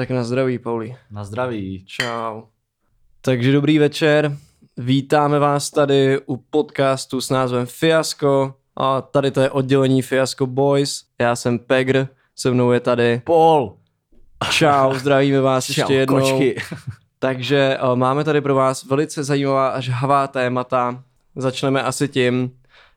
Tak na zdraví, Pauli. Na zdraví. Čau. Takže dobrý večer. Vítáme vás tady u podcastu s názvem Fiasko. A tady to je oddělení Fiasko Boys. Já jsem Pegr, se mnou je tady Paul. Čau, zdravíme vás Čau, ještě jednou. kočky. Takže uh, máme tady pro vás velice zajímavá a žhavá témata. Začneme asi tím,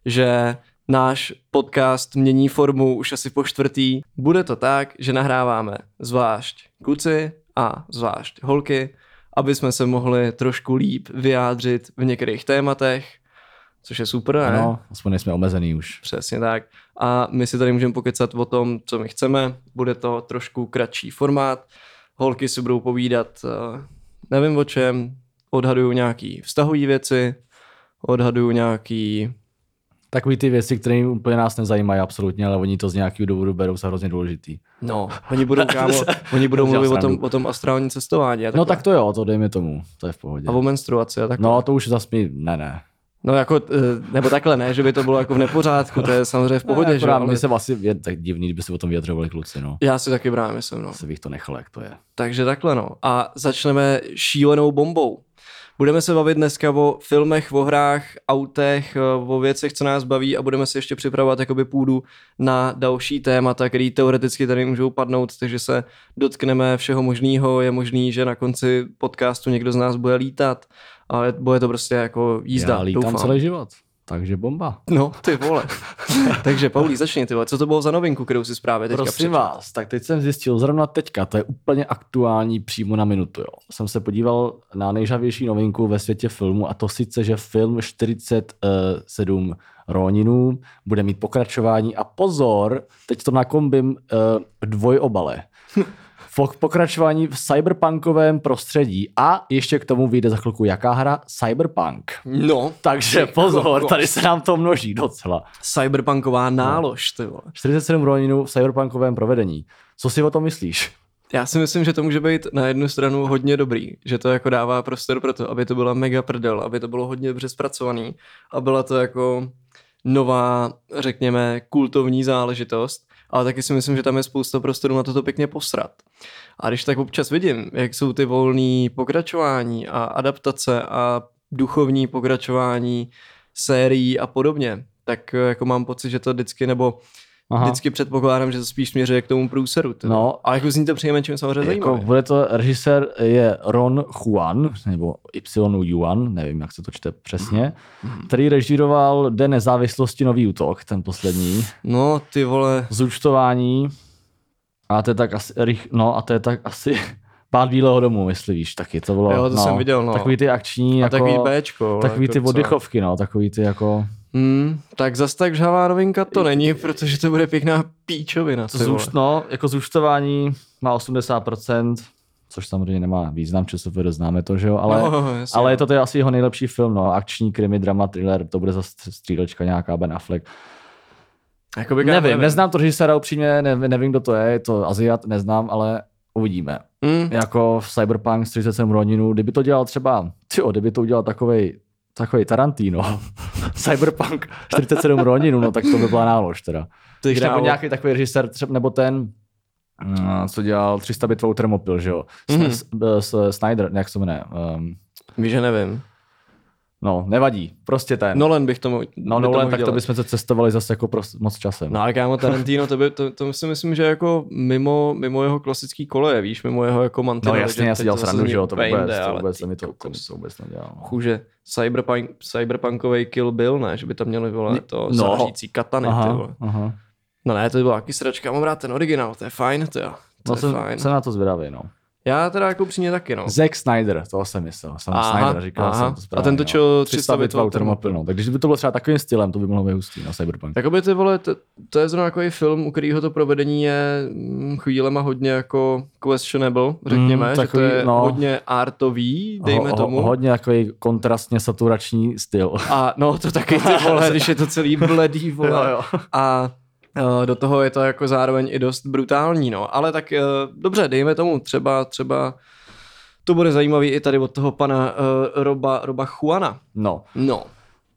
že náš podcast mění formu už asi po čtvrtý. Bude to tak, že nahráváme zvlášť kluci a zvlášť holky, aby jsme se mohli trošku líp vyjádřit v některých tématech, což je super, ne? Ano, aspoň nejsme omezený už. Přesně tak. A my si tady můžeme pokecat o tom, co my chceme. Bude to trošku kratší formát. Holky si budou povídat, eh, nevím o čem, odhaduju nějaký vztahový věci, odhaduju nějaký, Takový ty věci, které úplně nás nezajímají absolutně, ale oni to z nějakého důvodu berou za hrozně důležitý. no, oni budou, kámo, oni budou mluvit o tom, o tom astrálním cestování. No tak to jo, to dejme tomu, to je v pohodě. a o menstruaci a tak. No to už zase mi, ne, ne. no jako, eh, nebo takhle ne, že by to bylo jako v nepořádku, to je samozřejmě v pohodě, ne, že? Ale se asi je tak divný, kdyby se o tom vyjadřovali kluci, no. já si taky právě myslím, no. Asi bych to nechal, jak to je. Takže takhle no. A začneme šílenou bombou. Budeme se bavit dneska o filmech, o hrách, autech, o věcech, co nás baví a budeme se ještě připravovat jakoby půdu na další témata, které teoreticky tady můžou padnout, takže se dotkneme všeho možného. Je možný, že na konci podcastu někdo z nás bude lítat, ale bude to prostě jako jízda, Já lítám doufám. celý život, takže bomba. No, ty vole. takže Paulí, začni ty vole. Co to bylo za novinku, kterou si právě teďka Prosím přečetl? vás, tak teď jsem zjistil, zrovna teďka, to je úplně aktuální přímo na minutu, jo. Jsem se podíval na nejžavější novinku ve světě filmu a to sice, že film 47 Roninů bude mít pokračování a pozor, teď to nakombím uh, dvojobale. Fok- Pokračování v cyberpunkovém prostředí a ještě k tomu vyjde za chvilku jaká hra? Cyberpunk. No, Takže pozor, kokos. tady se nám to množí docela. cyberpunková nálož, ty vole. 47 Roninů v cyberpunkovém provedení. Co si o tom myslíš? Já si myslím, že to může být na jednu stranu hodně dobrý, že to jako dává prostor pro to, aby to byla mega prdel, aby to bylo hodně dobře zpracovaný a byla to jako nová, řekněme, kultovní záležitost, ale taky si myslím, že tam je spousta prostoru na toto pěkně posrat. A když tak občas vidím, jak jsou ty volné pokračování a adaptace a duchovní pokračování sérií a podobně, tak eh, jako mám pocit, že to vždycky, nebo Aha. Vždycky předpokládám, že to spíš směřuje k tomu průseru. ty No. vole. a jako zní to přijemečím samozřejmě Jako, zajímavě. bude to, režisér je Ron Juan, nebo Y Yuan, nevím, jak se to čte přesně, Mhm. který režíroval Den nezávislosti Nový útok, ten poslední, No, ty vole, zúčtování, a to je tak asi, rych- no a to je tak asi pád Bílého domu, jestli víš, taky to bylo, Jo, to no, jsem viděl, no. takový ty akční, a jako, takový Bčko. takový jako ty docela. oddychovky, no, takový ty jako, Hmm, tak zas tak žhavá novinka to není, protože to bude pěkná píčovina. Zúč, no, jako zúčtování má 80%, což samozřejmě nemá význam, časově známe to, že jo, ale, no, jasně, ale no. je to tedy asi jeho nejlepší film, no, akční, krimi, drama, thriller, to bude zase střílečka nějaká Ben Affleck. Jakoby, Nevím, neznám to režiséra upřímně, nevím, nevím, kdo to je, je to Aziat, neznám, ale uvidíme. Hmm, Jako v Cyberpunk 47 Roninu, kdyby to dělal třeba, tyjo, kdyby to udělal takovej, takovej Tarantino, Cyberpunk 47 Roninu, no tak to by byla nálož teda. ty nebo krávo. nějaký takový režisér, třeba, nebo ten, mm, co dělal 300 bitvou Thermopyl, že jo? Mhm. Mm-hmm. S, Snyder, jak se jmenuje? Um, Víš, že nevím. No, nevadí, prostě ten. Nolan bych tomu no, by to Nolan, mohl tak to dělat. bychom se cestovali zase jako pros, moc časem. No ale kámo Tarantino, to, by, to, to si myslím, že jako mimo, mimo jeho klasický koleje, víš, mimo jeho jako no mantinely, jasně, já si dělal srandu, že jo, to vůbec, jinde, to vůbec, to mi to, to, to vůbec nedělal. No. Chůže, cyberpunk, cyberpunkový Kill Bill, ne? Že by tam měli, vole, to no. zářící katany, ty Aha, vole. aha. No ne, to by byla taky sračka, mám rád ten originál, to je fajn, to jo. To No je jsem, fajn. jsem na to zvědavý, no. Já teda jako upřímně taky, no. Zack Snyder, toho jsem myslel. Jsem Aha, Snyder, říkal aha. jsem to správně. A ten točil no. 300 bitvou bitvou Thermopyl, no. Tak když by to bylo třeba takovým stylem, to by mohlo být hustý na Cyberpunk. Jakoby ty vole, to, to je zrovna takový film, u kterého to provedení je mm, chvílema hodně jako questionable, řekněme, Mm, že to takový, je no. hodně artový, dejme ho, tomu. Ho, hodně takový kontrastně saturační styl. A no to taky ty vole, když je to celý bledý, vole. Jo, jo. A do toho je to jako zároveň i dost brutální, no. Ale tak eh, dobře, dejme tomu třeba, třeba to bude zajímavý i tady od toho pana uh, Roba, Roba Juana. No, No,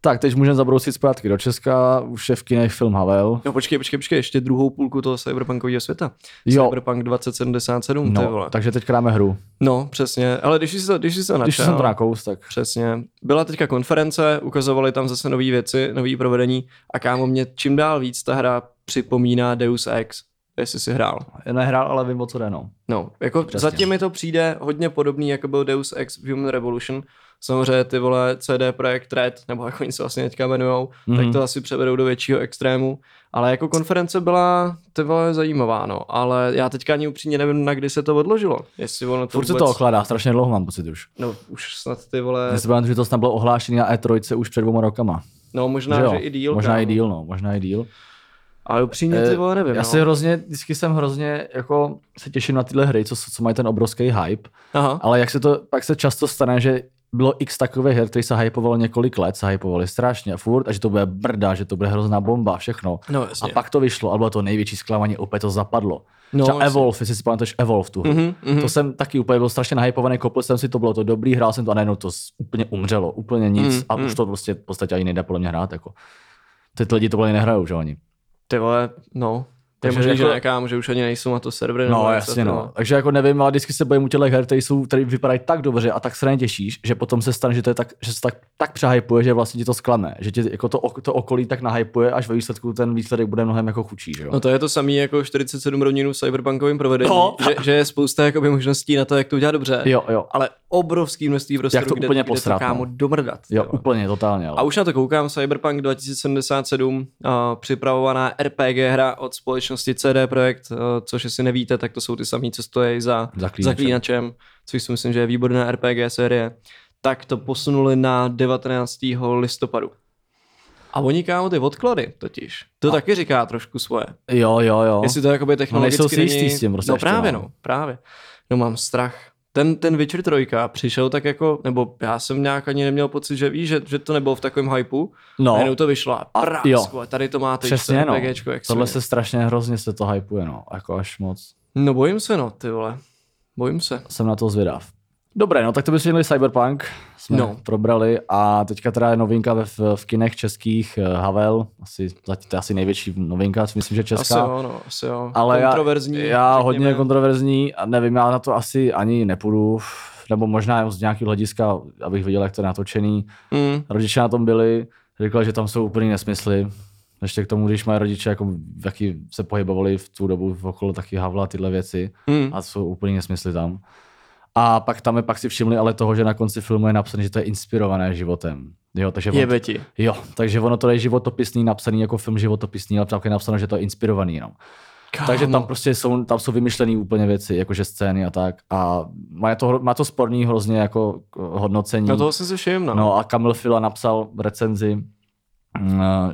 Tak, teď můžeme zabrousit zpátky do Česka, už je v kinech film Havel. No počkej, počkej, počkej, ještě druhou půlku toho cyberpunkového světa. Jo. Cyberpunk 2077, ty No, vole. takže teď dáme hru. No, přesně, ale když jsi to, když jsi to Když načal, jsem to nakous, tak Přesně. Byla teďka konference, ukazovali tam zase nové věci, nové provedení a kámo mě čím dál víc ta hra připomíná Deus Ex, jestli si hrál. já nehrál, ale vím, o co jde, no. No, jako Přesně. zatím mi to přijde hodně podobný, jako byl Deus Ex Human Revolution. Samozřejmě ty vole CD Projekt Red, nebo jak oni se vlastně teďka jmenujou, mm-hmm. tak Mhm. to asi převedou do většího extrému. Ale jako konference byla ty vole zajímavá, no. Ale já teďka ani upřímně nevím, na kdy se to odložilo. Jestli ono to Furt se vůbec... to okládá, strašně dlouho mám pocit už. No, už snad ty vole... Já si pamatuju, že to snad bylo ohlášené na E3 už před dvěma rokama. No, možná, že, že, jo? i díl. Možná kámo. i díl, no, možná i díl. Ale upřímně ty Eh, vole nevím. Já no. si hrozně, vždycky jsem hrozně, jako se těším na tyhle hry, co, co mají ten obrovský hype, Aha. ale jak se to, pak se často stane, že bylo x takových her, který se hypovalo několik let, se hypovali strašně a furt, a že to bude brda, že to bude hrozná bomba a všechno. No A pak to vyšlo, ale bylo to největší zklamání, opět to zapadlo. No, Třeba jasně. Evolve, jestli si pamatuješ Evolve tu hru. Mhm, mhm. To jsem taky úplně byl strašně nahypovaný, kopl jsem si to, bylo to dobrý, hrál jsem to a najednou to úplně umřelo, úplně nic Mm, a mm. už to prostě v podstatě ani nejde podle mě hrát. Jako. Ty lidi to mě nehrajou, že oni? Ty vole, no. Takže možný, jako- že kámo, že už ani nejsou na to servery. No jasně no. Takže jako nevím, ale vždycky se bojím u těch her, které jsou, které vypadají tak dobře a tak se na ně těšíš, že potom se stane, že to je tak, že se tak, tak přehypuje, že vlastně ti to sklame. Že ti jako to, to okolí tak nahypuje, až ve výsledku ten výsledek bude mnohem jako chudší, že jo? No to je to samé jako 47 rovninů v cyberpunkovém provedení, No. že, že, je spousta jakoby, možností na to, jak to udělat dobře, jo, jo. ale obrovský množství prostoru, Jak to kde, úplně kde posrat, to kámo no. domrdat. Jo, vole. úplně, totálně. Ale. A už na to koukám, Cyberpunk 2077, uh, připravovaná RPG hra od společnosti CD Projekt, uh, což jestli nevíte, tak to jsou ty samý, co stojí za Zaklínačem. Zaklínačem, což si myslím, že je výborná RPG série, tak to posunuli na 19. listopadu. A oni kámo ty odklady totiž. To a... taky říká trošku svoje. Jo, jo, jo. Jestli to jakoby technologicky nejsou si jistý není... s tím prostě No právě no. no, právě. No mám strach. Ten, ten Witcher 3 přišel tak jako, nebo já jsem nějak ani neměl pocit, že víš, že, že to nebylo v takovém hypeu. No. Najednou to vyšlo a A- prásku, a tady to máte, Přesně, no. RPGčko, jak Tohle se... se strašně hrozně se to hypuje, no. Jako až moc. No bojím se no, ty vole. Bojím se. Jsem na to zvědav. Dobré, no tak to bychom měli Cyberpunk, jsme No. probrali a teďka teda je novinka ve, v, kinech českých eh, Havel, asi, to je asi největší novinka, myslím, že Asi česká. jo, no, asi jo. ale Kontroverzní. já, já řekněme. hodně kontroverzní a nevím, já na to asi ani nepůjdu, nebo možná z nějakého hlediska, abych viděl, jak to je natočený. Mm. Rodiče na tom byli, řekli, že tam jsou úplný nesmysly. Ještě k tomu, když mají rodiče, jako, jaký se pohybovali v tu dobu v okolo taky Havla tyhle věci Mm. a jsou úplný nesmysly tam. A pak tam je, pak si všimli ale toho, že na konci filmu je napsané, že to je inspirované životem. Jo, takže on, Jebe ti. jo, takže ono to je životopisný, napsaný jako film životopisný, ale tam je napsáno, že to je inspirovaný. No. Takže tam prostě jsou, tam jsou vymyšlené úplně věci, jakože scény a tak. A má to, má to sporný hrozně jako hodnocení. No toho jsem si všiml, no. No a Kamil Fila napsal recenzi,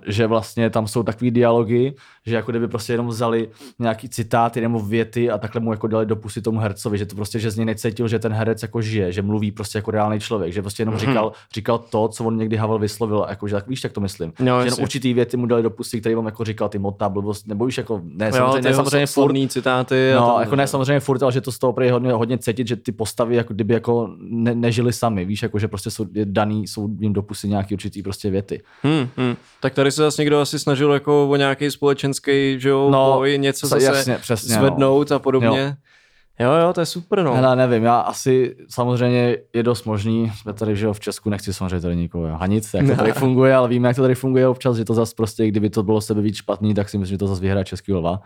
že vlastně tam jsou takový dialogy, že jako kdyby prostě jenom vzali nějaký citáty nebo věty a takhle mu jako dali do pusy tomu hercovi, že to prostě, že z něj necítil, že ten herec jako žije, že mluví prostě jako reálný člověk, že prostě jenom říkal, říkal to, co on někdy Havel vyslovil, jako, že tak víš, jak to myslím. No, že jenom určitý věty mu dali do pusy, který vám jako říkal ty mota, blbost, nebo víš, jako ne, jo, samozřejmě, ne, samozřejmě furt, citáty. a No, to- jako ne samozřejmě furt, ale že to z toho prý hodně, hodně cítit, že ty postavy jako kdyby jako ne, nežili sami, víš, jako že prostě jsou daný, jsou jim do pusy nějaký určitý prostě věty. Hmm, hmm. Tak tady se zase někdo asi snažil jako o nějaký společenský, že jo, No, boj, něco zase jasně, přesně, no. zvednout a podobně. Jo. jo, to je super, no. Hele, nevím, já asi samozřejmě je dost možný, jsme tady, že jo, v Česku, nechci samozřejmě tady nikoho hanit, jak to tady funguje, ale víme, jak to tady funguje občas, že to zase prostě, kdyby to bylo sebe víc špatný, tak si myslím, že to zase vyhraje Český lva.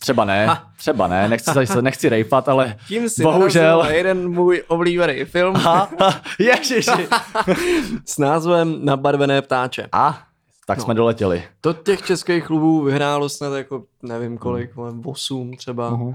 Třeba ne, Ha. třeba ne, nechci, se, nechci rejpat, ale Tím si bohužel. jeden můj oblíbený film Ha, ha, ježiši. s názvem Nabarvené ptáče. A, tak No. jsme doletěli. To těch českých klubů vyhrálo snad jako nevím kolik, hmm. 8 třeba. Uh-huh.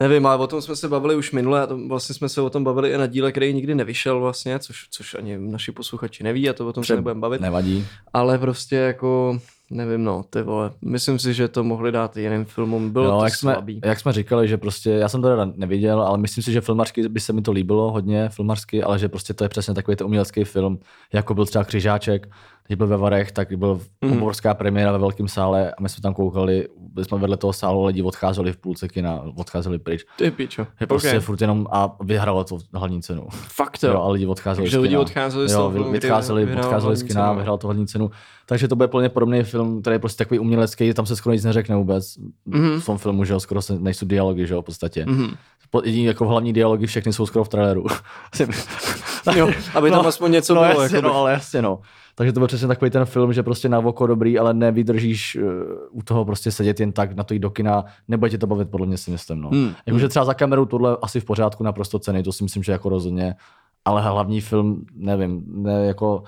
Nevím, ale o tom jsme se bavili už minule a to, vlastně jsme se o tom bavili i na díle, který nikdy nevyšel vlastně, což, což ani naši posluchači neví a to o tom se nebudeme bavit. Nevadí. Ale prostě jako nevím no, ty vole. Myslím si, že to mohli dát jiným filmům. Bylo Jo, to jak, jsme, slabý. jak jsme říkali, že prostě, já jsem to teda neviděl, ale myslím si, že filmařsky by se mi to líbilo hodně, filmařsky, ale že prostě to je přesně takový ten umělecký film, jako byl třeba Křižáček, když byl ve Varech, tak byl obrovská premiéra ve velkém sále a my jsme tam koukali, byli jsme vedle toho sálu, lidi odcházeli v půlce kina, odcházeli pryč. Ty pičo. Je prostě Okay. okay. furt jenom a vyhralo to hlavní cenu. Fakt Jo. jo. a lidi odcházeli Takže z lidi odcházeli z jo, vyhrál odcházeli z kina, vyhrál to hlavní cenu. Takže to bude plně podobný film, který je prostě takový umělecký, tam se skoro nic neřekne vůbec. Mhm. V tom filmu, že jo, skoro se, nejsou dialogy, že jo, v podstatě. Po- Jediný jako hlavní dialogy všechny jsou skoro v traileru. Jo, aby tam aspoň něco no, bylo. Jasně, jakoby. no, ale jasně, no. Takže to byl přesně takový ten film, že prostě na oko dobrý, ale nevydržíš uh, u toho prostě sedět jen tak na to jít do kina, nebude tě to bavit, podle mě si myslím. No. Hmm. Jakože třeba za kamerou tohle asi v pořádku naprosto ceny, to si myslím, že jako rozhodně, ale hlavní film, nevím, ne, jako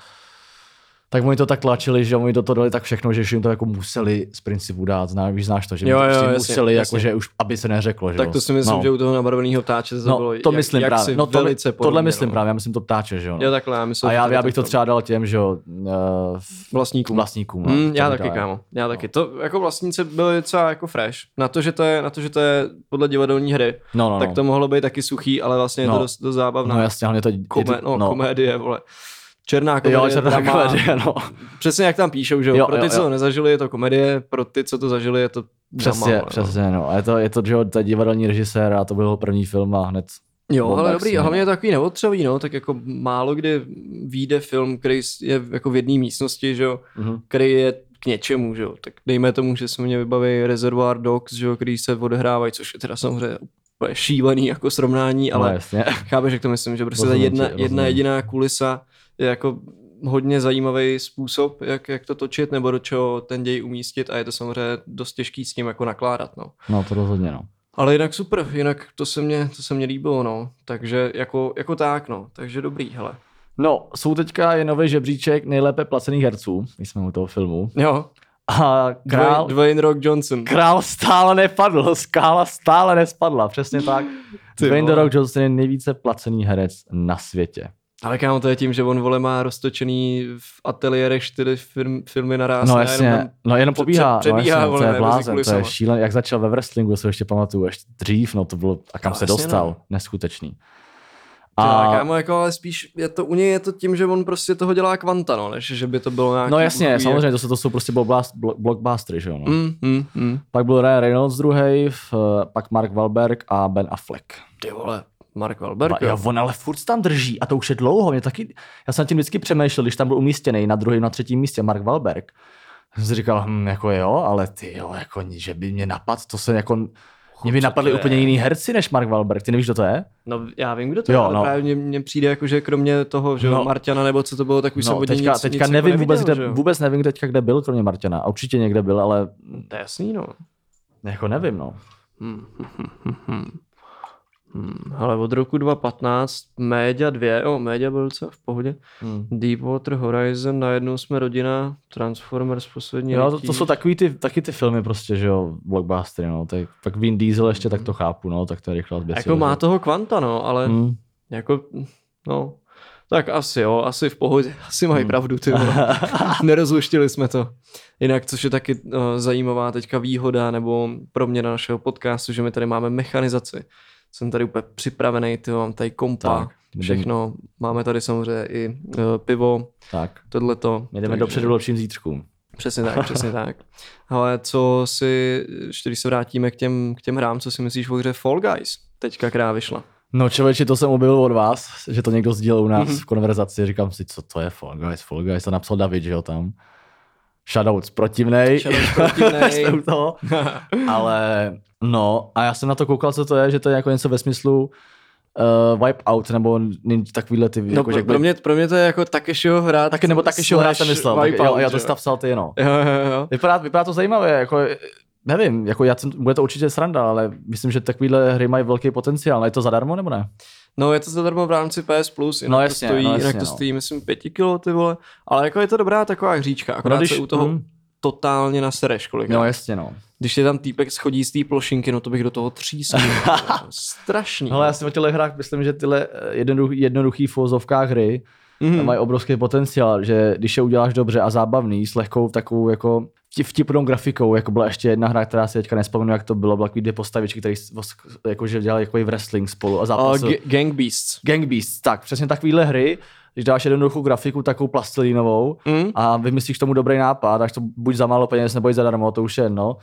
tak oni to tak tlačili, že oni do toho dali tak všechno, že jim to jako museli z principu dát, zná, víš, znáš to, že Jo, jo, prostě jasně, museli, jasně. jako, že už, aby se neřeklo, že Tak to si myslím, no. že u toho nabarveného ptáče to No, bylo to jak, myslím jak právě. No, to, velice tohle podobně, myslím no. právě, já myslím to ptáče, že jo. no. Jo, takhle, já myslím, A já, já bych to třeba dal těm, že jo, uh, vlastníkům. vlastníkům. no, to já taky, kámo. Já taky. To jako vlastníci byli docela jako fresh. Na to, že to je, na to, že to je podle divadelní hry, No, no, tak no. to mohlo být taky suchý, ale vlastně je to No. dost, zábavná. No jasně, hlavně to... no, komédie, vole. Černá komedie, Jo, černá drama. komedie, no. Přesně jak tam píšou, že jo. Jo, Pro ty, jo, co jo. to nezažili, je to komedie, pro ty, co to zažili, je to Přesně, drama, vole, přesně, no. A je to, je to, že jo, je divadelní režisér a to byl jeho první film a hned... Jo, ale dobrý, a hlavně je to takový neotřelý, no, tak jako málo kdy vyjde film, který je jako v jedné místnosti, že jo, Mhm. který je k něčemu, že jo, tak dejme tomu, že se mě vybaví Reservoir Dogs, že jo, který se odehrávají, což je teda samozřejmě úplně šílený jako srovnání, Ale ale jasně. chápeš, jak to myslím, že prostě ta jedna, rozumím. jedna jediná kulisa je jako hodně zajímavý způsob, jak, jak to točit, nebo do čeho ten děj umístit a je to samozřejmě dost těžký s tím jako nakládat, no. No, to rozhodně, no. Ale jinak super, jinak to se mě, to se mě líbilo, no. Takže jako, jako tak, no. Takže dobrý, hele. No, jsou teďka je nový žebříček nejlépe placených herců, když jsme u toho filmu. Jo, A král, Dwayne, Dwayne Rock Johnson. král stále nepadl, skála stále nespadla, přesně tak. Ty Dwayne The. Rock Johnson je nejvíce placený herec na světě. Ale kámo, to je tím, že on vole má roztočený v ateliérech čtyři film, filmy naraz. No jasně, jenom tam- no jenom pobíhá, pře- no přebíhá, jasně, vole, to je blázen, to je šílený, jak začal ve wrestlingu, se ještě pamatuju, ještě dřív, no to bylo, a kam No se jasně, dostal, no. neskutečný. A... Kámo, jako, ale spíš je to, u něj je to tím, že on prostě toho dělá kvanta, no, než že by to bylo nějaký... no jasně, takový, samozřejmě, to jsou, to jsou prostě blockbust- blo- blockbustery, že jo, no. Mm, mm, mm. Pak byl Ryan Reynolds druhý, pak Mark Wahlberg a Ben Affleck. Ty vole, Mark Wahlberg, No, jo, on ale furt tam drží a to už je dlouho. Mě taky, já jsem tím vždycky přemýšlel, když tam byl umístěný na druhém, na třetím místě Mark Wahlberg. Jsem si říkal, hm, jako jo, ale ty jo, jako, že by mě napad, to se jako, mě by je? úplně jiný herci než Mark Wahlberg. Ty nevíš, kdo to je? No já vím, kdo to Jo, je, ale no. právě mně, přijde jako, že kromě toho, že no. Marťana nebo co to bylo, tak už jsem No, něj teďka, nic, teďka nic nevím jako vůbec, kde, že vůbec nevím teďka, kde byl, kromě Martina. A určitě někde byl, ale To je jasný, no. jako nevím, no. Hmm, hm, hm, hm. Hmm, ale od roku 2015 Média 2, jo, Média byl docela v pohodě. Hmm. Deepwater Horizon, najednou jsme rodina, Transformers poslední Jo, to, to, jsou takový ty, taky ty filmy prostě, že jo, blockbustery, no. Tak, pak Vin Diesel ještě, tak to chápu, no, tak to je rychle zběsil. Jako má toho kvanta, no, ale Hmm. jako, no, tak asi jo, asi v pohodě, asi mají Hmm. pravdu, ty. Nerozluštili jsme to. Jinak, což je taky uh, zajímavá teďka výhoda, nebo pro mě na našeho podcastu, že my tady máme mechanizaci. Jsem tady úplně připravený, ty mám tady kompa, Tak, jdem- všechno. Máme tady samozřejmě i uh, pivo, Tak, tohleto. my jdeme takže- dopředu lepším zítřkům. Přesně tak, přesně tak. Ale co si, ještě když se vrátíme k těm, k těm hrám, co si myslíš o hře Fall Guys? Teďka, která vyšla. No člověče, to jsem objevil od vás, že to někdo sdílel u nás Mhm. v konverzaci. Říkám si, co to je Fall Guys, Fall Guys, to napsal David, že jo, tam. Shoutouts protivnej. Shoutouts protivnej. Toho. Ale no, a já jsem na to koukal, co to je, že to je jako něco ve smyslu uh, Wipeout, nebo takovýhle ty, No, jako, pro, pro, mě, pro mě to je jako Takeshiho hra. Taky nebo taky hra jsem myslel. Tak, jo, jo, to jsi psal ty, no. Jo, jo, jo. Vypadá, vypadá to zajímavě, jako nevím, jako já bude to určitě sranda, ale myslím, že takovýhle hry mají velký potenciál. Je to zadarmo nebo ne? No je to zadarmo v rámci PS Plus, jinak, No to, jasně, stojí, no jinak jasně, to no. stojí, myslím, pěti kilo, ty vole. Ale jako je to dobrá taková hříčka, akorát No, když- se u toho mm. totálně nasereš kolikrát. No jasně, no. Když je tam týpek schodí z té plošinky, no to bych do toho třísnul. Strašný. Ale já si o těchto hrách myslím, že tyhle eh, jednoduch, jednoduchý v uvozovkách hry Mhm. mm. mají obrovský potenciál, že když je uděláš dobře a zábavný, s lehkou takovou jako vtipnou grafikou, jako byla ještě jedna hra, která si teďka nespomenu, jak to bylo, byla dvě postavičky, které jakože dělali jako wrestling spolu a Uh, zápasil. G- Gang Beasts. Gang Beasts, tak, přesně takovýhle hry, když dáš jednoduchou grafiku, takovou plastelínovou Mm? a vymyslíš k tomu dobrý nápad, až to buď za málo peněz nebo i zadarmo, to už je jedno.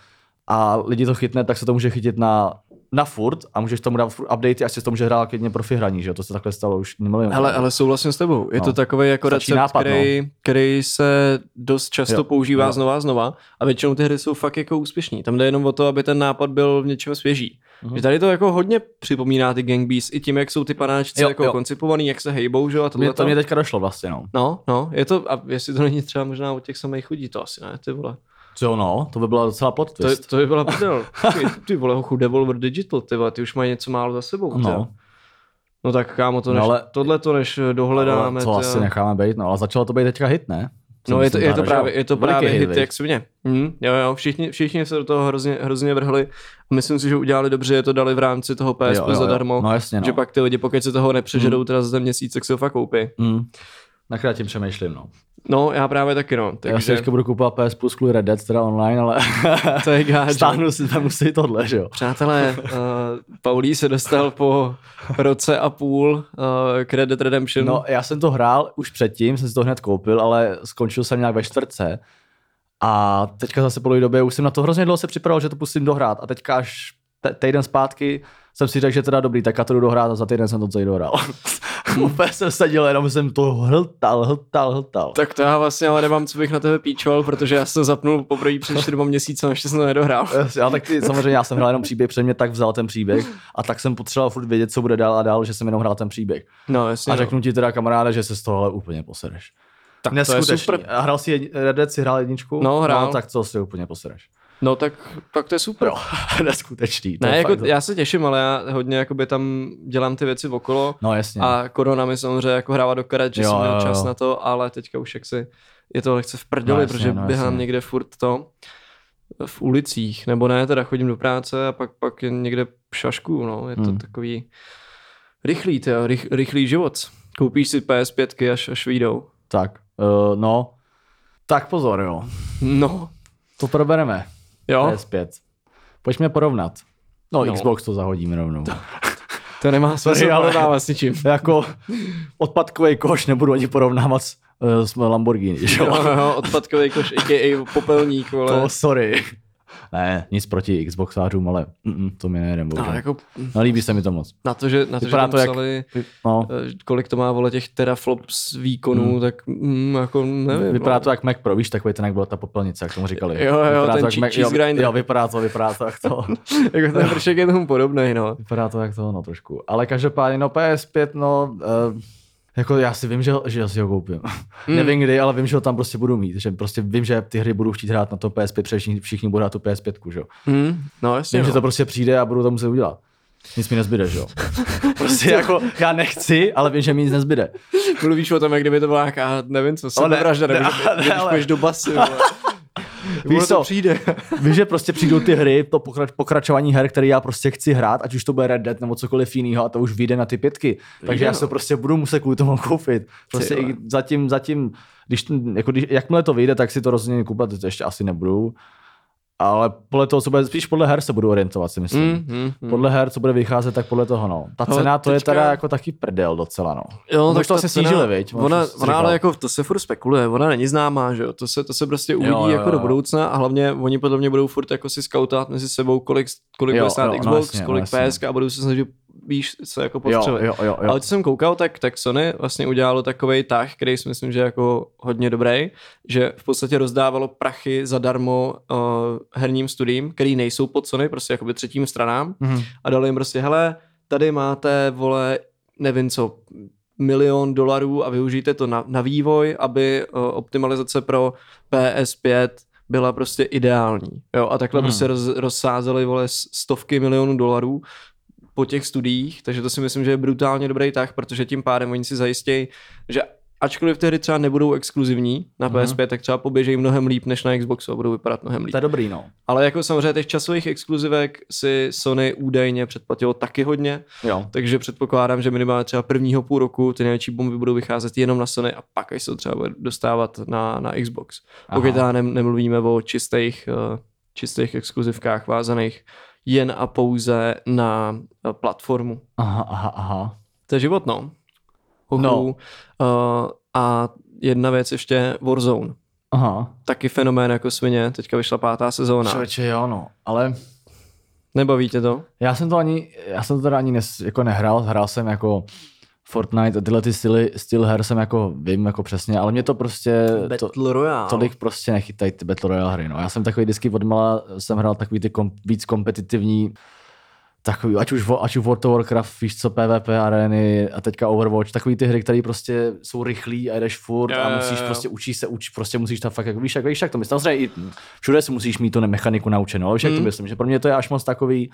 A lidi to chytne, tak se to může chytit na, na furt a můžeš tomu dát updatey, až se to může hrát klidně profi hraní, že? To se takhle stalo už milion. Hele, ale souhlasím s tebou. Je No. to takový jako Stačí recept, nápad, no. který, který se dost často Jo, používá jo. znova a znova a většinou ty hry jsou fakt jako úspěšný. Tam jde jenom o to, aby ten nápad byl v něčem svěží. Mhm. Že tady to jako hodně připomíná ty Gang Beasts i tím, jak jsou ty panáčci Jo, jako jo. koncipovaný, jak se hejbou, že jo, a Mě, tohle to mě teďka došlo vlastně, no. No, no, je to, a jestli to není třeba možná od těch samých chudí, to asi ne, ty vole. Co no, to by byla docela plot To, twist. to by byla prdel. Ty, ty vole, hochu Devolver Digital, ty ty už mají něco málo za sebou. No. No. no tak kámo, to No než, ale- ale, tohle to než dohledáme. Ale to asi necháme být, no, ale začalo to být teďka hit, ne? No je to, je to právě, je to právě hit, viď? jak svině. Hm, jo, jo, všichni, všichni se do toho hrozně, hrozně vrhli. A myslím si, že udělali dobře, že to dali v rámci toho PSP Jo, jo, jo. zadarmo. No jasně, no. Že pak ty lidi, pokud se toho nepřežedou teda za ten měsíc, tak si ho fakt koupí. Mm. Na tím přemýšlím, no. No, já právě taky, no. Já si Takže teďka budu kupovat PS Plus kvůli Red Dead, teda online, ale to je gáč. stáhnu si tam musí tohle, že jo. Přátelé, uh, Paulí se dostal po roce a půl uh, k Red Dead Redemption. No, já jsem to hrál už předtím, jsem si to hned koupil, ale skončil jsem nějak ve čtvrtce. A teďka zase po době už jsem na to hrozně dlouho se připravoval, že to pustím dohrát. A teďka až týden zpátky jsem si řekl, že teda dobrý, tak já to jdu dohrát a za týden jsem to celý dohrál. Úplně jsem seděl, jenom jsem to hltal, hltal, hltal. Tak to já vlastně ale nemám, co bych na tebe píčoval, protože já jsem to zapnul poprvé před čtyřma měsícem a ještě jsem to nedohrál. Já tak ty, samozřejmě já jsem hrál jenom příběh, protože mě tak vzal ten příběh a tak jsem potřeboval furt vědět, co bude dál a dál, že jsem jenom hrál ten příběh. No, jasně. A no. řeknu ti teda kamaráde, že se z toho ale úplně posereš. Tak to je super. A hrál si jedni, Red Dead si hrál jedničku? No, hrál. No, tak to si úplně posereš. No tak, tak to je super. Jo, neskutečný. To Ne, je jako, fakt- já se těším, ale já hodně jakoby tam dělám ty věci okolo No jasně. a korona mi samozřejmě jako hrává do karet, že Jo, jsem jo, měl jo. čas na to, ale teďka už jaksi je to lehce v prdeli, No jasně, protože no běhám jasně. někde furt to v ulicích, nebo ne, teda chodím do práce a pak, pak někde šašku, no, je to Hmm. takový rychlý, tyjo, rych, rychlý život. Koupíš si PS5 až, až vyjdou. Tak, uh, no. Tak pozor, jo. No, To probereme. Jo, PS5. Pojďme porovnat. No, No. Xbox to zahodíme rovnou. to nemá smysl ale- porovnávat s ničím. jako odpadkový koš nebudu ani porovnávat s, uh, s Lamborghini, že Jo, jo? jo, odpadkový koš, a.k.a. popelník, vole. To sorry. Ne, nic proti Xboxářům, ale mm, to mi nejde. No, jako No, líbí se mi to moc. na to, že, na to, že Vypadá to jak- psali, No, eh, kolik to má, vole, těch teraflops výkonů, Hmm. tak mm, jako nevím. vypadá no. to jak Mac Pro, víš, takový ten, jak byla ta popelnice, jak tomu říkali. Jo, jo, vypadá ten to jak Mac- cheese jo, grinder. Jo, vypadá to, vypadá to jak to. jako ten vršek je tomu podobný, no. Vypadá to jak to, no trošku. Ale každopádně, no PS5, no, uh, jako já si vím, že, že si ho koupím. Hmm. Nevím kdy, ale vím, že ho tam prostě budu mít. Že prostě vím, že ty hry budu chtít hrát na to PS5, protože všichni, všichni budou hrát tu PS5, že jo. Hmm, no jasně, Vím, no. že to prostě přijde a budu to muset udělat. Nic mi nezbyde, že jo. Prostě jako, já nechci, ale vím, že mi nic nezbyde. Mluvíš o tom, jak kdyby to byla nějaká, nevím co, ne, sebevražda, ne, že ne, když ale- do basy. Víš to přijde. Vím, že prostě přijdou ty hry, to pokrač, pokračování her, které já prostě chci hrát, ať už to bude Red Dead nebo cokoliv jiného, a to už vyjde na ty pětky. Takže Vyjde, já se prostě budu muset kvůli tomu koupit. Prostě i zatím, zatím, když, jako když, jakmile to vyjde, tak si to rozhodně kupovat to ještě asi nebudu. Ale podle toho, co bude, spíš podle her se budu orientovat, si myslím. Hmm, hmm, hmm. Podle her, co bude vycházet, tak podle toho, no. Ta Ale cena, to je teďka- teda jako taky prdel docela, no. Jo, No, tak to cena- snížili, viď? Ona, ona ale jako, to se furt spekuluje, ona není známá, že jo, to se, to se prostě uvidí Jo, jo, jako do jo. budoucna a hlavně oni podle mě budou furt jako si scoutovat mezi sebou, kolik, kolik Jo, bude stát jo, no Xbox, jasně, no kolik jasně. PSK a budou se snažit víš, se jako Jo, postřelit. jo, jo, jo. Ale co jsem koukal, tak, tak Sony vlastně udělalo takový tah, který si myslím, že je jako hodně dobrý, že v podstatě rozdávalo prachy zadarmo uh, herním studiím, který nejsou pod Sony, prostě jakoby třetím stranám Mhm. a dali jim prostě, hele, tady máte, vole, nevím co, milion dolarů a využijte to na, na vývoj, aby uh, optimalizace pro PS5 byla prostě ideální. Jo, a takhle hmm. prostě roz, rozsázeli, vole, stovky milionů dolarů po těch studiích, takže to si myslím, že je brutálně dobrý tah, protože tím pádem oni si zajistějí, že ačkoliv ty hry třeba nebudou exkluzivní na Mhm. PSP, tak třeba poběžejí mnohem líp než na Xboxu a budou vypadat mnohem líp. To je dobrý, no. Ale jako samozřejmě těch časových exkluzivek si Sony údajně předplatilo taky hodně, Jo. takže předpokládám, že minimálně třeba prvního půl roku ty největší bomby budou vycházet jenom na Sony a pak až se to třeba bude dostávat na, na Xbox. Pokud Aha. teda nem, nemluvíme o čistých, uh, čistých exkluzivkách vázaných jen a pouze na uh, platformu. Aha, aha, aha. To je život, no. Huhu. No. Uh, a jedna věc ještě Warzone. Aha. Taky fenomén jako svině, teďka vyšla pátá sezóna. Člověče, jo, no. Ale Nebaví tě to? já jsem to ani, já jsem to teda ani nes, jako nehrál, hrál jsem jako Fortnite a tyhle ty styly, styl her jsem jako, vím jako přesně, ale mě to prostě, to, Battle Royale. tolik prostě nechytají ty Battle Royale hry, no. Já jsem takový vždycky odmala, jsem hrál takový ty kom, víc kompetitivní, takový, ať už, ať už World of Warcraft, víš co, PvP areny a teďka Overwatch, takový ty hry, které prostě jsou rychlý a jdeš furt Jo, a musíš jo. prostě učíš se, uč, prostě musíš tam fakt, jako, víš, jak, víš, jak to myslím, samozřejmě i všude si musíš mít tu mechaniku naučenou, ale víš, jak to Mm. myslím, že pro mě to je až moc takový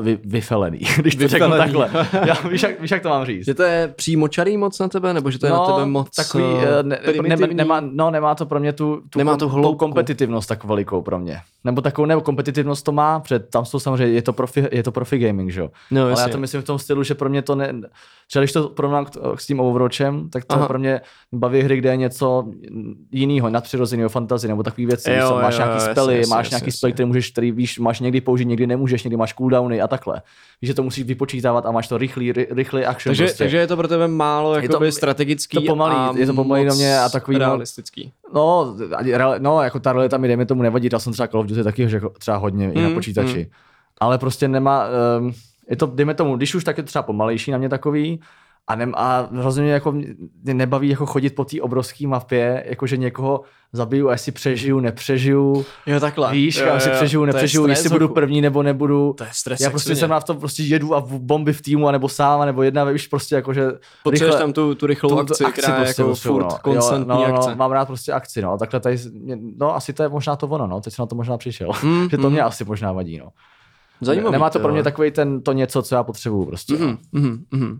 vy, vyfelený, když to řeknu Vyfelený. takhle. Já, víš, jak, víš, jak to mám říct? Že to je přímočarý moc na tebe, nebo že to je na tebe moc No, takový, uh, eh, ne, ne, nemá, no, nemá to pro mě tu, tu, Nemá tu tu kompetitivnost tak velikou pro mě. Nebo takovou, nebo kompetitivnost to má, protože tam jsou samozřejmě, je to profi, je to profi gaming, že jo. No, Ale já to myslím v tom stylu, že pro mě to ne, třeba když to porovnám s tím Overwatchem, tak to Aha. pro mě baví hry, kde je něco jiného, nadpřirozeného, fantasy nebo takové věci. Jo, Jo, máš jo, nějaký spely, máš jasně, nějaký spell, který můžeš, který víš, máš někdy použít, někdy nemůžeš, někdy máš cooldowny a takhle. Víš, že to musíš vypočítávat a máš to rychlý, ry, rychlý action. Takže, prostě. takže je to pro tebe málo Je to- strategický to pomalý, a je to pomalý na mě a takový, no- realistický. No, no, jako ta realita mi dejme tomu nevadí, já jsem třeba Call of Duty taky že třeba hodně i na Mm, počítači. Ale prostě nemá, um, je to, dejme tomu, když už tak je třeba pomalejší na mě takový, a, nem, a hrozně mě jako mě nebaví jako chodit po té obrovské mapě, jakože někoho zabiju a jestli přežiju, nepřežiju, Jo, takhle. víš, jo, jo, jestli přežiju, je nepřežiju, stres jestli budu první nebo nebudu. To je stres Já prostě jsem na to prostě jedu a bomby v týmu, anebo sám, nebo jedna, víš, prostě jakože Potřebuješ tam tu, tu rychlou tu- tu akci, která je prostě jako potřebuju, furt no. konstantní jo, no, akce. No, mám rád prostě akci, no. Takhle tady, no asi to je možná to ono, no. Teď jsem na to možná přišel. Mm, že to mm. mě asi možná vadí, no. Zajímavý, Nemá to pro mě takový ten, to něco, co já potřebuju prostě. no. Mhm, mhm, mhm.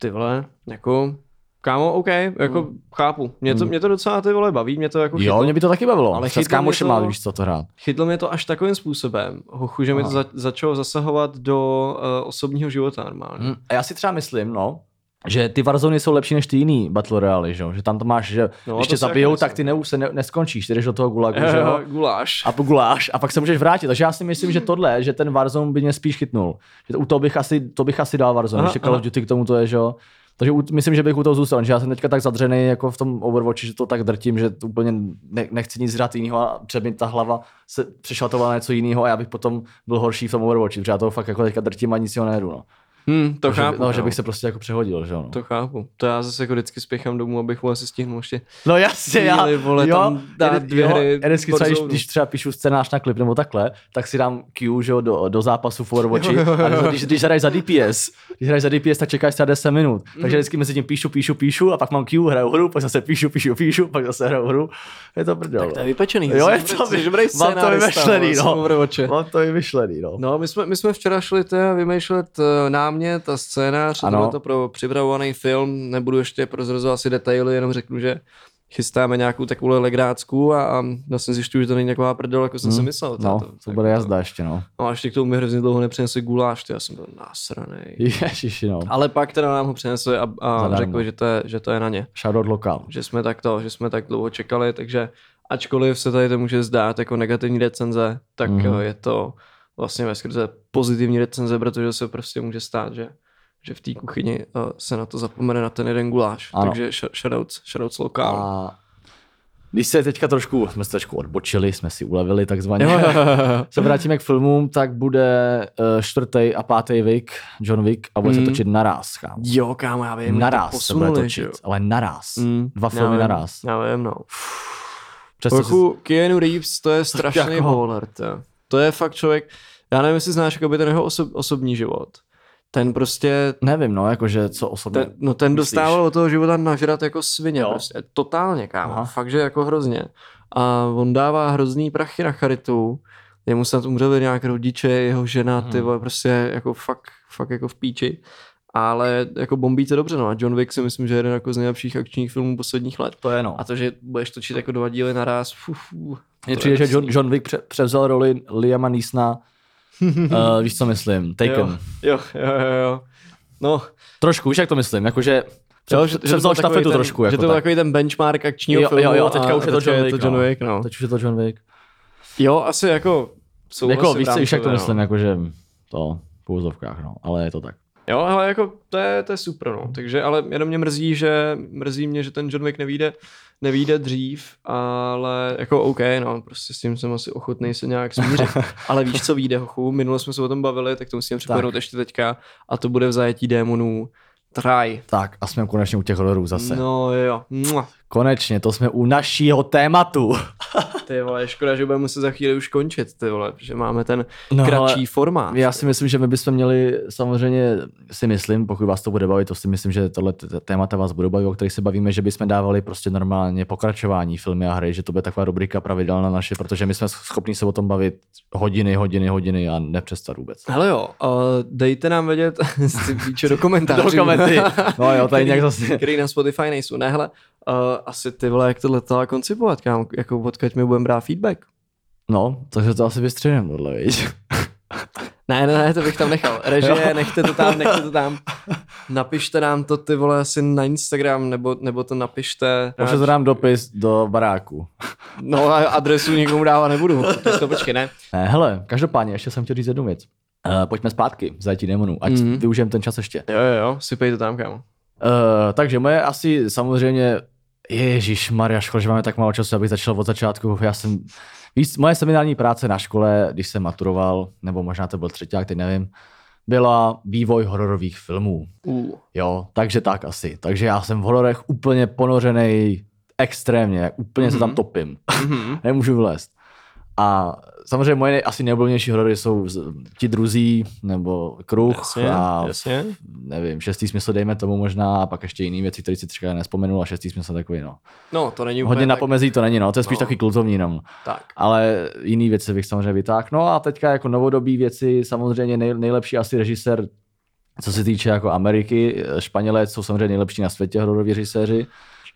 Ty vole, jako, kámo, OK, jako Mm. chápu. Mě to, mě to docela ty vole baví, mě to jako Jo, chytlo. mě by to taky bavilo. Ale s chytlo mě kámošem víš co to hrát. Chytlo mě to až takovým způsobem, hochu, že mi to Aha. za, začalo zasahovat do uh, osobního života normálně. Hm, A já si třeba myslím, no, že ty Warzone jsou lepší než ty jiný Battle Royale, že jo? Že tam to máš, že No, když to tě zabijou, tak ty ne, už se ne, neskončíš, ty jdeš do toho gulagu, že jo? Guláš. a poguláš a pak se můžeš vrátit. Takže já si myslím, že tohle, že ten Warzone by mě spíš chytnul. Že to, u toho bych asi, to bych asi dal Warzone, Aha, ještě Call of. Duty k tomu to je, že jo. Takže myslím, že bych u toho zůstal, že já jsem teďka tak zadřený jako v tom Overwatchi, že to tak drtím, že úplně ne, nechci nic hrát jiného a před mi ta hlava se přešlatovala na něco jiného a já bych potom byl horší v tom Overwatchi, protože já to fakt jako teďka drtím a nic jiného nejedu. No. Hmm, to že, chápu. no, že no. bych se prostě jako přehodil, že jo. No. To chápu. To já zase jako vždycky spěchám domů, abych vole si stihnul ještě. No jasně, já, vole, tam dát dvě hry já vždycky třeba, když, když třeba píšu scénář na klip nebo takhle, tak si dám Q, že jo, do, do zápasu. Jo, jo, jo. A když, když hraješ za DPS, když hraješ za DPS, tak čekáš třeba 10 minut. Mhm. Takže vždycky mezi tím píšu, píšu, píšu a pak mám Q, hraju hru, pak zase píšu, píšu, píšu, pak zase hraju hru. Je to prdel. Tak to je no. vypečený. Jo, je to, dobrý mám to vymyšlený, no. Mám to vymyšlený, no. No, my jsme, my jsme včera šli vymýšlet uh, námět a scénář, Ano. ano. to pro připravovaný film, nebudu ještě prozrazovat si detaily, jenom řeknu, že chystáme nějakou takovou legrácku a, a vlastně zjišťuju, že to není taková prdel, jako jsem si myslel. No, to bude jazda ještě, no. No a ještě k tomu mi hrozně dlouho nepřinesli guláš, ty já jsem byl násraný. Ježiši, no. Ale pak teda nám ho přinesli a, a Zadarmo. řekli, že to, je, že to je na ně. Shoutout lokal. Že jsme tak to, že jsme tak dlouho čekali, takže ačkoliv se tady to může zdát jako negativní recenze, tak Mhm. mm. je to vlastně ve skrze pozitivní recenze, protože se prostě může stát, že že v té kuchyni uh, se na to zapomene na ten jeden guláš. Ano. Takže sh- shoutouts, shoutouts lokál. A když se teďka trošku, jsme se trošku odbočili, jsme si ulevili takzvaně. Jo, jo, jo, se vrátíme k filmům, tak bude uh, čtvrtý a pátý Wick, John Wick, a bude mm. Se točit naraz, kámo. jo, kámo, já vím, Naraz to se bude posunuli, točit, jo. ale naraz. Mm, Dva já filmy vím, naraz. Já vím, no. Přesto, že- Trochu Keanu Reeves, to je strašný bowler, to. To je fakt člověk, já nevím, jestli znáš jakoby ten jeho osob, osobní život. Ten prostě, Nevím, no, jakože co osobně. ten, no ten myslíš? dostával od toho života nažrat jako svině, Jo. prostě, totálně, kámo, Aha. fakt, že jako hrozně. A on dává hrozný prachy na charitu, jemu snad umřeli nějak rodiče, jeho žena, ty Mhm. vole, prostě jako fakt, fakt jako v píči. ale jako bombí to dobře, no a John Wick si myslím, že je jeden jako z nejlepších akčních filmů posledních let. To je no. A to, že budeš točit jako dva díly naraz, fu, fu, Mně to přijde, že John. John Wick pře- převzal roli Liama Neesona, uh, víš co myslím, Taken. Jo, jo, jo, jo. No, Trošku, víš jak to myslím, jakože že, převzal to takový štafetu ten, trošku. Že Jako to byl tak. takový ten benchmark akčního Jo, filmu jo, jo, teďka a už je to John Wick. John no. Wick, no. Teď už je to John Wick. Jo, asi jako souhlasím Jako, víš, víš, jak to rámcově, myslím, no. jakože to v pouzovkách, no, ale je to tak. Jo, ale jako to je, to je super, no. Takže, ale jenom mě mrzí, že mrzí mě, že ten John Wick nevíde, nevíde dřív, ale jako OK, no, prostě s tím jsem asi ochotný se nějak smířit. ale víš, co vyjde, hochu, minule jsme se o tom bavili, tak to musíme připomenout ještě teďka a to bude v zajetí démonů Try. Tak a jsme konečně u těch hororů zase. No. No jo, Mua. Konečně, to jsme u našího tématu. ty vole, škoda, že budeme muset za chvíli už končit, ty vole, že máme ten No, kratší formát. Já si myslím, že my bychom měli samozřejmě, si myslím, pokud vás to bude bavit, to si myslím, že tohle témata vás budou bavit, o kterých se bavíme, že bychom dávali prostě normálně pokračování filmy a hry, že to bude taková rubrika pravidelná naše, protože my jsme schopni se o tom bavit hodiny, hodiny, hodiny a nepřestat vůbec. Hele jo, uh, dejte nám vědět, do komentářů. Do komenty. No jo, tady nějak zase. Který na Spotify nejsou. Ne, hele, uh, asi ty vole, jak tohle to koncipovat, kam, jako odkud my budeme brát feedback. No, takže to asi vystřihnem tohle, víš. Ne, ne, ne, to bych tam nechal. Režie, nechte to tam, nechte to tam. Napište nám to ty vole asi na Instagram, nebo, nebo to napište. Můžete dám dopis do baráku. No a adresu nikomu dávat nebudu. Tak to počkej, ne? Ne, hele, každopádně, ještě jsem chtěl říct jednu věc. Uh, pojďme zpátky, zajetí démonů, ať Mhm. mm-hmm. využijeme ten čas ještě. Jo, jo, jo, sypej to tam, kámo. Uh, takže moje asi samozřejmě, Ježíš Maria, škoda, že máme tak málo času, abych začal od začátku. Já jsem, víc, moje seminární práce na škole, když jsem maturoval, nebo možná to byl třetí, teď nevím, byla vývoj hororových filmů. Uh. Jo, takže tak asi. Takže já jsem v hororech úplně ponořený extrémně, úplně mm-hmm. se tam topím. Mhm. Nemůžu vylézt. A samozřejmě moje asi nejoblíbenější horory jsou ti druzí, nebo kruh Jasně, a jasně. nevím, šestý smysl dejme tomu možná, a pak ještě jiný věci, které si třeba nespomenul a šestý smysl takový, no. No, to není úplně Hodně na tak, pomezí to není, no, to je spíš No. no. takový kultovní jenom. tak. Ale jiný věci bych samozřejmě vytáhl. No a teďka jako novodobí věci, samozřejmě nej, nejlepší asi režisér, co se týče jako Ameriky, Španělé jsou samozřejmě nejlepší na světě hororoví režiséři,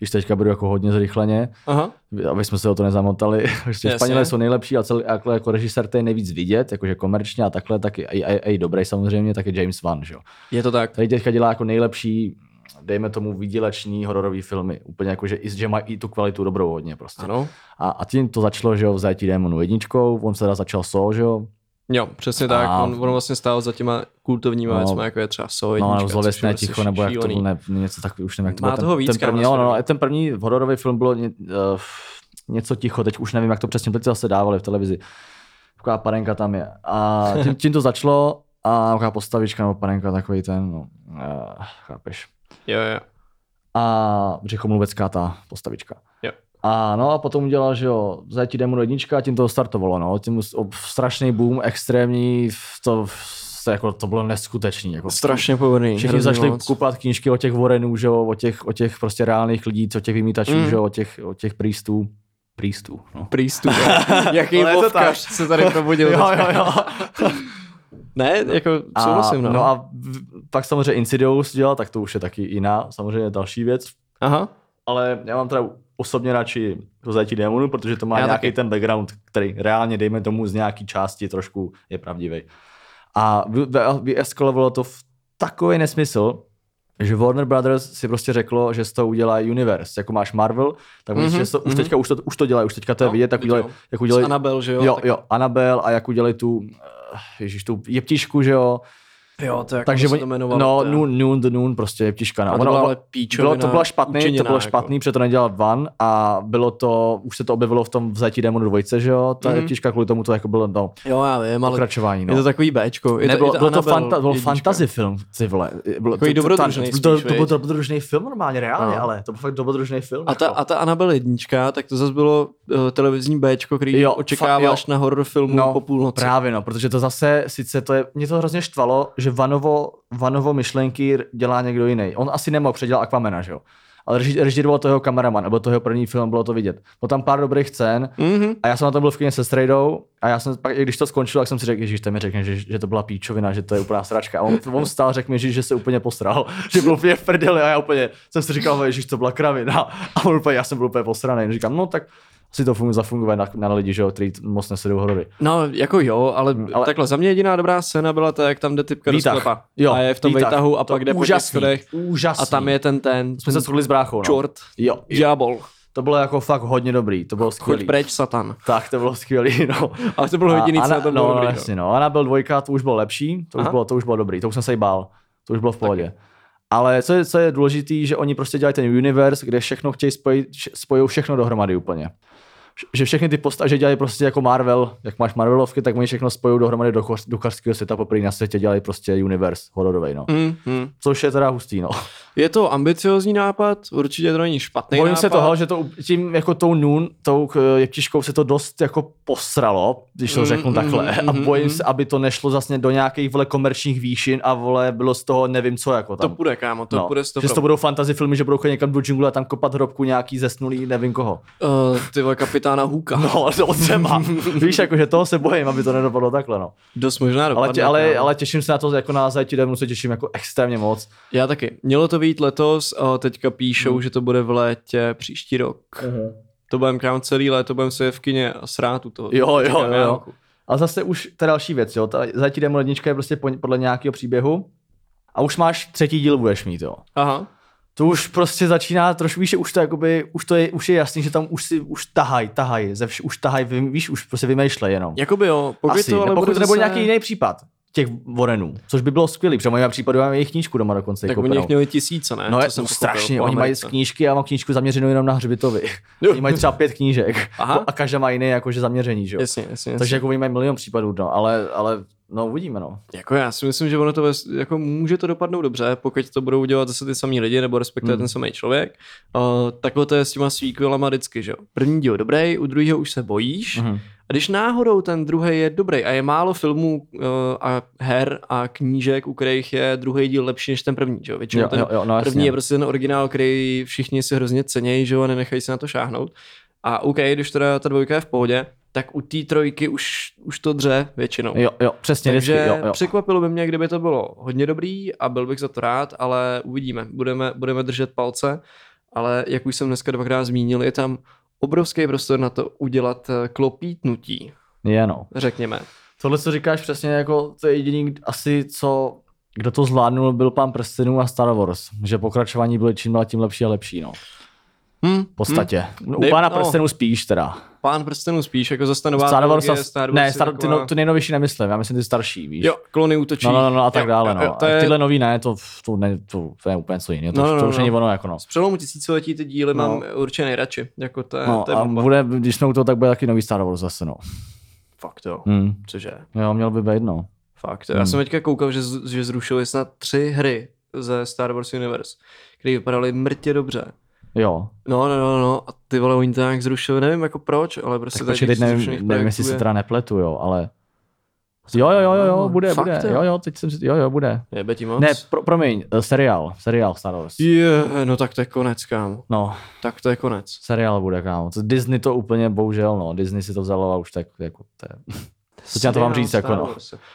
když teďka budu jako hodně zrychleně, Aha. aby jsme se o to nezamotali. Prostě. Španělé jsou nejlepší a celý, jako, jako režisér to je nejvíc vidět, jakože komerčně a takhle, tak i, i, i dobrý samozřejmě, tak je James Wan, že jo. Je to tak. Tady teďka dělá jako nejlepší, dejme tomu výděleční hororový filmy. Úplně jako, že, i, že má i tu kvalitu dobrou hodně prostě. Ano. A, a tím to začalo, že jo, v zajetí démonu jedničkou, on se teda začal so, že jo. Jo, přesně tak. A- On, on vlastně stál za těma kultovníma No. no, věcmi, jako je třeba So No, jednička, nebo což zlověstné ticho, nebo jak to šílený. ne, něco takového, už nevím, jak to Má bylo. toho víc, ten, ten kámo, první, na no, no, ten první hororový film bylo ně, uh, něco ticho, teď už nevím, jak to přesně, teď zase dávali v televizi. Taková panenka tam je. A tím, tím to začalo a taková postavička nebo panenka, takový ten, no, uh, chápeš. Jo, jo. A břichomluvecká ta postavička. Jo. A no a potom udělal, že jo, zajetí demo jednička a tím to startovalo, no. Tím strašný boom, extrémní, to, to, jako, to bylo neskutečný. Jako, Strašně povedený. Všichni začali moc. kupovat knížky o těch Warrenů, že jo, o těch, o těch prostě reálných lidí, o těch vymítačů, Mm. že jo, o těch, o těch priestů. Priestů, no. Prýstů. Jaký to vovkař se tady probudil. jo, jo, jo. Ne, jako souhlasím, no. no. a pak samozřejmě Insidious dělal, tak to už je taky jiná, samozřejmě další věc. Aha. Ale já mám teda osobně radši to zajetí démonu, protože to má Já nějaký taky. ten background, který reálně, dejme tomu, z nějaký části trošku je pravdivý. A vy- vy- vyeskalovalo to v takový nesmysl, že Warner Brothers si prostě řeklo, že z toho udělá universe. Jako máš Marvel, tak mm-hmm, Mhm, to, už mhm. teďka už to, už to dělají, už teďka to je No, vidět, tak udělají, jak udělají, Annabelle, že jo? jo, tak- jo, Annabelle a jak udělají tu, eh, ježiš, tu jeptišku, že jo, Jo, to jak takže se to jmenovalo. no, je- Noon, Noon, the Noon, prostě jeptiška. No. A to byla ono- ale bylo, to bylo špatný, to bylo jako. špatný, protože to nedělal Van a bylo to, už se to objevilo v tom vzetí Demonu dvojce, že jo, ta Mhm. mm-hmm. jeptiška kvůli tomu to jako bylo, no, Jo, já vím, ale pokračování, no. je to takový Bčko. Je Nebylo, to, je bylo to, fanta, byl fantasy film, ty vole. Bylo, Takový to, to, to, byl dobrodružný film normálně, reálně, No. ale to byl fakt dobrodružný film. A ta, jako. a ta Annabelle jednička, tak to zase bylo uh, televizní Bčko, který očekáváš na horror filmu No, po půlnoci. Právě no, protože to zase, sice to je, mě to hrozně štvalo, že Vanovo, Vanovo myšlenky dělá někdo jiný. On asi nemohl předělat Aquamena, že jo. ale režíroval to jeho kameraman, nebo to jeho první film, bylo to vidět. Bylo tam pár dobrých scén Mhm. a já jsem na to byl v kině se Strejdou a já jsem pak, když to skončilo, tak jsem si řekl, že mi řekne, že, že, to byla píčovina, že to je úplná sračka. A on, on stál, řekl mi, že, že se úplně posral, že byl úplně v prdeli a já úplně jsem si říkal, že to byla kravina. A on úplně, já jsem byl úplně posraný. Říkám, no tak asi to funguje, zafunguje na, na lidi, že jo, který moc nesledují horory. No, jako jo, ale, ale- takhle, za mě jediná dobrá scéna byla ta, jak tam jde typka Výtah. do sklepa. Jo, a je v tom výtah. výtahu a To pak jde po těch úžasný, úžasný. a tam je ten ten, Jsme se shodli s bráchou, no. čort, Jo, žábol, to bylo jako fakt hodně dobrý, to bylo choď skvělý. preč satan. Tak, to bylo skvělý, no. Ale to bylo jediný, co na Ana- to bylo no, dobrý. no, no. jasně, no. Anabel dvojka, to už bylo lepší, to už Aha. bylo, to už bylo dobrý, to už jsem se jí bál, to už bylo v pohodě. Ale co je, co je důležitý, že oni prostě dělají ten universe, kde všechno chtějí spojit, spojují všechno dohromady úplně. Že všechny ty postavy, že dělají prostě jako Marvel, jak máš Marvelovky, tak oni všechno spojují dohromady do duchařského světa, poprvé na světě dělají prostě universe hororovej, no. Mm, mm. Což je teda hustý, no. Je to ambiciozní nápad, určitě to není špatný Bojím nápad. se toho, že to tím jako tou Noon, tou k- jeptiškou se to dost jako posralo, když to Mm, řeknu mm, takhle. mm, A mm, bojím mm. se, aby to nešlo zase do nějakých vole komerčních výšin a vole bylo z toho nevím co jako To tam. půjde, kámo, to no, půjde z toho. že to budou fantasy filmy, že budou chodit někam do džungle a tam kopat hrobku nějaký zesnulý nevím koho. Uh, ty vole, kapitána Hůka. No, to třeba. Víš, jako, že toho se bojím, aby to nedopadlo takhle, no. Dost možná dopadne, Ale, tě, ale, ale těším se na to, jako na demo se těším jako extrémně moc. Já taky. Mělo to být letos, a teďka píšou, že to bude v létě příští rok. To budeme kámo celý léto, budeme se v kině a srát u toho. Jo, jo, jo. dálku. A zase už ta další věc, jo. Ta zajtí demo lednička je prostě po- podle nějakého příběhu a už máš třetí díl budeš mít, jo. Aha. To už prostě začíná trošku, víš, už to jakoby, už to je, už je jasný, že tam už si, už tahaj, tahaj, ze vš, už tahaj, víš, už prostě vymýšlej jenom. Jakoby jo, pokud Asi, to ale nebo pokud bude to nebude zase... nějaký jiný případ těch Vorenů, což by bylo skvělý, protože mají případu máme jejich knížku doma dokonce. Tak koupenou. oni jich měli tisíce, ne? No je jsem strašně, po oni mají z knížky, já mám knížku zaměřenou jenom na hřbitovi. Jo. oni mají třeba pět knížek Aha. a každá má jiné jakože zaměření, že jo. Jasně, jasně, jasně. Takže jako oni mají milion případů, no, ale, ale no uvidíme, no. Jako já si myslím, že ono to ves- jako může to dopadnout dobře, pokud to budou dělat zase ty samý lidi, nebo respektive Hmm. ten samý člověk. Uh, takhle to je s těma sequelama vždycky, že jo. První díl dobrý, u druhého už se bojíš. Mhm. A když náhodou ten druhý je dobrý a je málo filmů uh, a her a knížek, u kterých je druhý díl lepší než ten první, že jo. Většinou Jo, ten jo, jo, no jasně. první je prostě ten originál, který všichni si hrozně cenějí, že jo, a nenechají se na to šáhnout. A OK, když teda ta dvojka je v pohodě, tak u té trojky už, už to dře většinou. Jo, jo, přesně, Takže vždycky, jo, jo. překvapilo by mě, kdyby to bylo hodně dobrý a byl bych za to rád, ale uvidíme. Budeme, budeme držet palce, ale jak už jsem dneska dvakrát zmínil, je tam obrovský prostor na to udělat eh, klopítnutí, Je, no. řekněme. Tohle, co říkáš přesně, jako to je jediný asi, co, kdo to zvládnul, byl pán prstenů a Star Wars. Že pokračování byly čím dál tím lepší a lepší, no. Hm, V podstatě. No, u Dej- pána no. prstenů spíš teda. Pán prstenů spíš, jako zase ta nová Star Wars, a- Star Wars ne, je Star, ty, taková- no, ty nejnovější nemyslím, já myslím ty starší, víš. Jo, klony útočí. No, no, no, a tak Jo, dále, no. jo, to je, Tyhle nový ne, to, to, ne, to, to je úplně co jiného, to, No, no, to no, už no. není ono, jako no. z přelomu tisíciletí ty díly No. mám určitě nejradši. Jako to je, No to je a bude, když jsme u toho, tak bude taky nový Star Wars zase, no. Fakt jo. Hmm. Cože? Jo, měl by být, no. Fakt. Já Hmm. jsem teďka koukal, že, že zrušili snad tři hry ze Star Wars Universe, které vypadaly mrtě dobře. Jo. No, no, no, no, a ty vole, oni to nějak zrušili, nevím jako proč, ale prostě Tak počkej, těch teď nevím, nevím, jestli se teda nepletu, jo, ale... Jo, jo, jo, jo, jo, bude, Fakt, bude, jo? jo, jo, teď jsem si, jo, jo, bude. Jebe ti moc? Ne, pro, promiň, eh, seriál, seriál Star Wars. Je, no tak to je konec, kámo. No, Tak to je konec. seriál bude, kámo. Disney to úplně, bohužel, no, Disney si to vzalo a už tak, jako, to je... Co ti na to mám říct, jako no.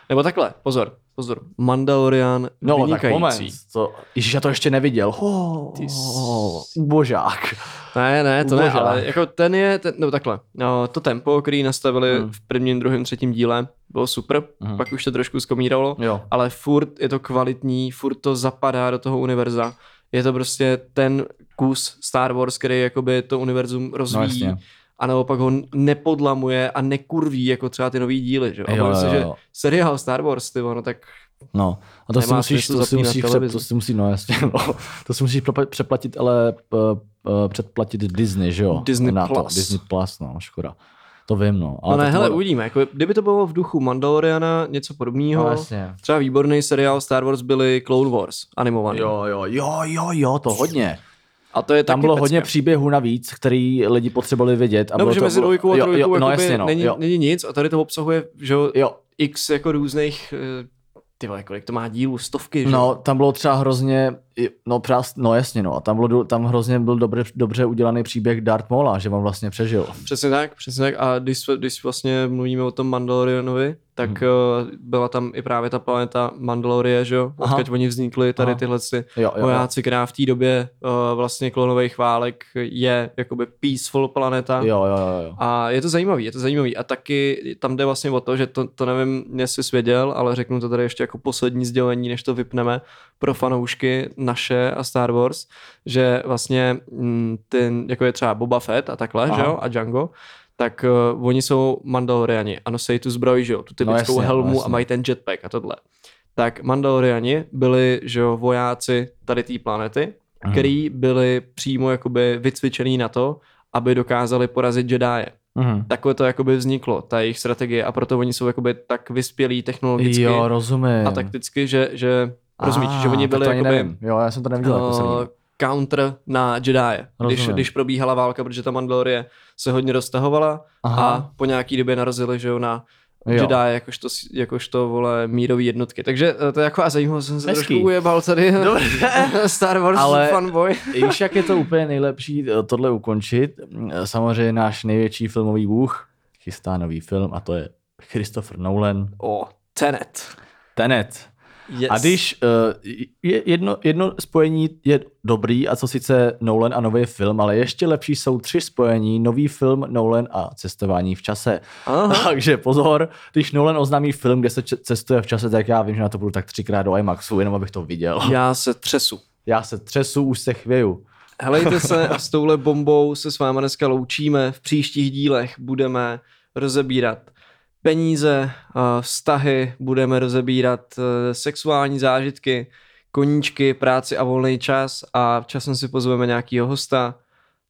Nebo takhle, pozor, pozor. Mandalorian No, tak vynikající. moment, to, Ježíš, já to ještě neviděl. Oh, Ty oh, božák. Ne, ne, to ne, Božák. ale jako ten je, ten, no takhle, no, to tempo, který nastavili Hmm. v prvním, druhém, třetím díle, bylo super, Mhm. pak už to trošku zkomíralo, Jo. ale furt je to kvalitní, furt to zapadá do toho univerza. Je to prostě ten kus Star Wars, který jakoby to univerzum No, rozvíjí jasně. A naopak ho nepodlamuje a nekurví jako třeba ty nový díly. Že? A Jo, jo, že seriál Star Wars, ty no tak No, a to si musíš, to si musíš, televizi. to si musí, no jasně, no. To si musíš přeplatit, ale p, p, předplatit Disney, že jo? Disney Na to, Plus. Disney Plus, no, škoda. To vím, no. Ale no ne, hele, to- uvidíme. Jako, kdyby to bylo v duchu Mandaloriana, něco podobného, No, jasně. třeba výborný seriál Star Wars byly Clone Wars, animovaný. Jo, jo, jo, jo, jo, to hodně. A to je Tam bylo pecka. hodně příběhů navíc, který lidi potřebovali vědět. A No, bylo protože to, mezi dvojkou a jo, trojkou jo, no, jasně, no, není, jo. není, nic a tady to obsahuje, že jo, x jako různých, eh, ty vole, kolik to má dílů, stovky, že? No, tam bylo třeba hrozně, no, přás, no jasně, no. A tam, bylo, tam hrozně byl dobře, dobře udělaný příběh Darth Maula, že on vlastně přežil. Přesně tak, přesně tak. A když, když vlastně mluvíme o tom Mandalorianovi, tak hmm. byla tam i právě ta planeta Mandalorie, že jo? Odkud oni vznikli, tady Aha. tyhle ty Jo, jo, jo. vojáci, která v té době uh, vlastně klonových válek je jakoby peaceful planeta. Jo, jo, jo, jo. A je to zajímavý, je to zajímavý. A taky tam jde vlastně o to, že to, to nevím, jestli jsi věděl, ale řeknu to tady ještě jako poslední sdělení, než to vypneme pro fanoušky naše a Star Wars, že vlastně mm, ten, jako je třeba Boba Fett a takhle, Aha. že jo, a Django, tak uh, oni jsou Mandaloriani a nosí tu zbroj, že jo, tu typickou jasně, no no helmu a jasně. mají ten jetpack a tohle. Tak Mandaloriani byli, že jo, vojáci tady té planety, Mhm. který byli přímo jakoby vycvičený na to, aby dokázali porazit Jedi. Mhm. Takhle to jakoby vzniklo, ta jejich strategie a proto oni jsou jakoby tak vyspělí technologicky Jo, rozumím. a takticky, že, že rozumíš, že oni tak byli jakoby nevím. Jo, já jsem to neviděl. jako jsem uh, viděl. counter na Jedi, když, Rozumím. když probíhala válka, protože ta Mandalorie se hodně roztahovala Aha. a po nějaký době narazili, že jo, na Jo. Jedi jakožto, jakožto vole mírový jednotky. Takže eh, to je jako a zajímalo jsem se Hezký. trošku ujebal tady Star Wars Ale- fanboy. Víš, jak je to úplně nejlepší eh, tohle ukončit? Samozřejmě náš největší filmový bůh chystá nový film a to je Christopher Nolan. O, Tenet. Tenet. Yes. A když uh, je jedno, jedno spojení je dobrý, a co sice Nolan a nový film, ale ještě lepší jsou tři spojení, nový film, Nolan a cestování v čase. Aha. Takže pozor, když Nolan oznámí film, kde se cestuje v čase, tak já vím, že na to budu tak třikrát do IMAXu, jenom abych to viděl. Já se třesu. Já se třesu, už se chvěju. Helejte se a s touhle bombou se s váma dneska loučíme. V příštích dílech budeme rozebírat peníze, vztahy, budeme rozebírat eh, sexuální zážitky, koníčky, práci a volný čas a časem si pozveme nějakýho hosta.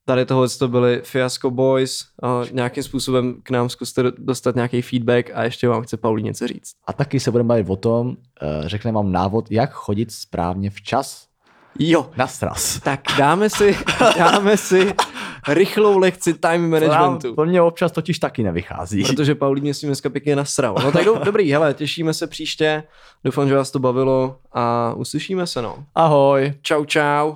Tady tohle to byli Fiasco Boys. A nějakým způsobem k nám zkuste dostat nějaký feedback a ještě vám chce Paulí něco říct. A taky se budeme bavit o tom, eh, řekne vám návod, jak chodit správně včas Jo, na sraz. tak dáme si, dáme si rychlou lekci time managementu. To mě občas totiž taky nevychází. Protože Paulín mě s tím dneska pěkně nasral. No tak do, dobrý, hele, těšíme se příště. Doufám, že vás to bavilo a uslyšíme se, no. Ahoj. Čau, čau.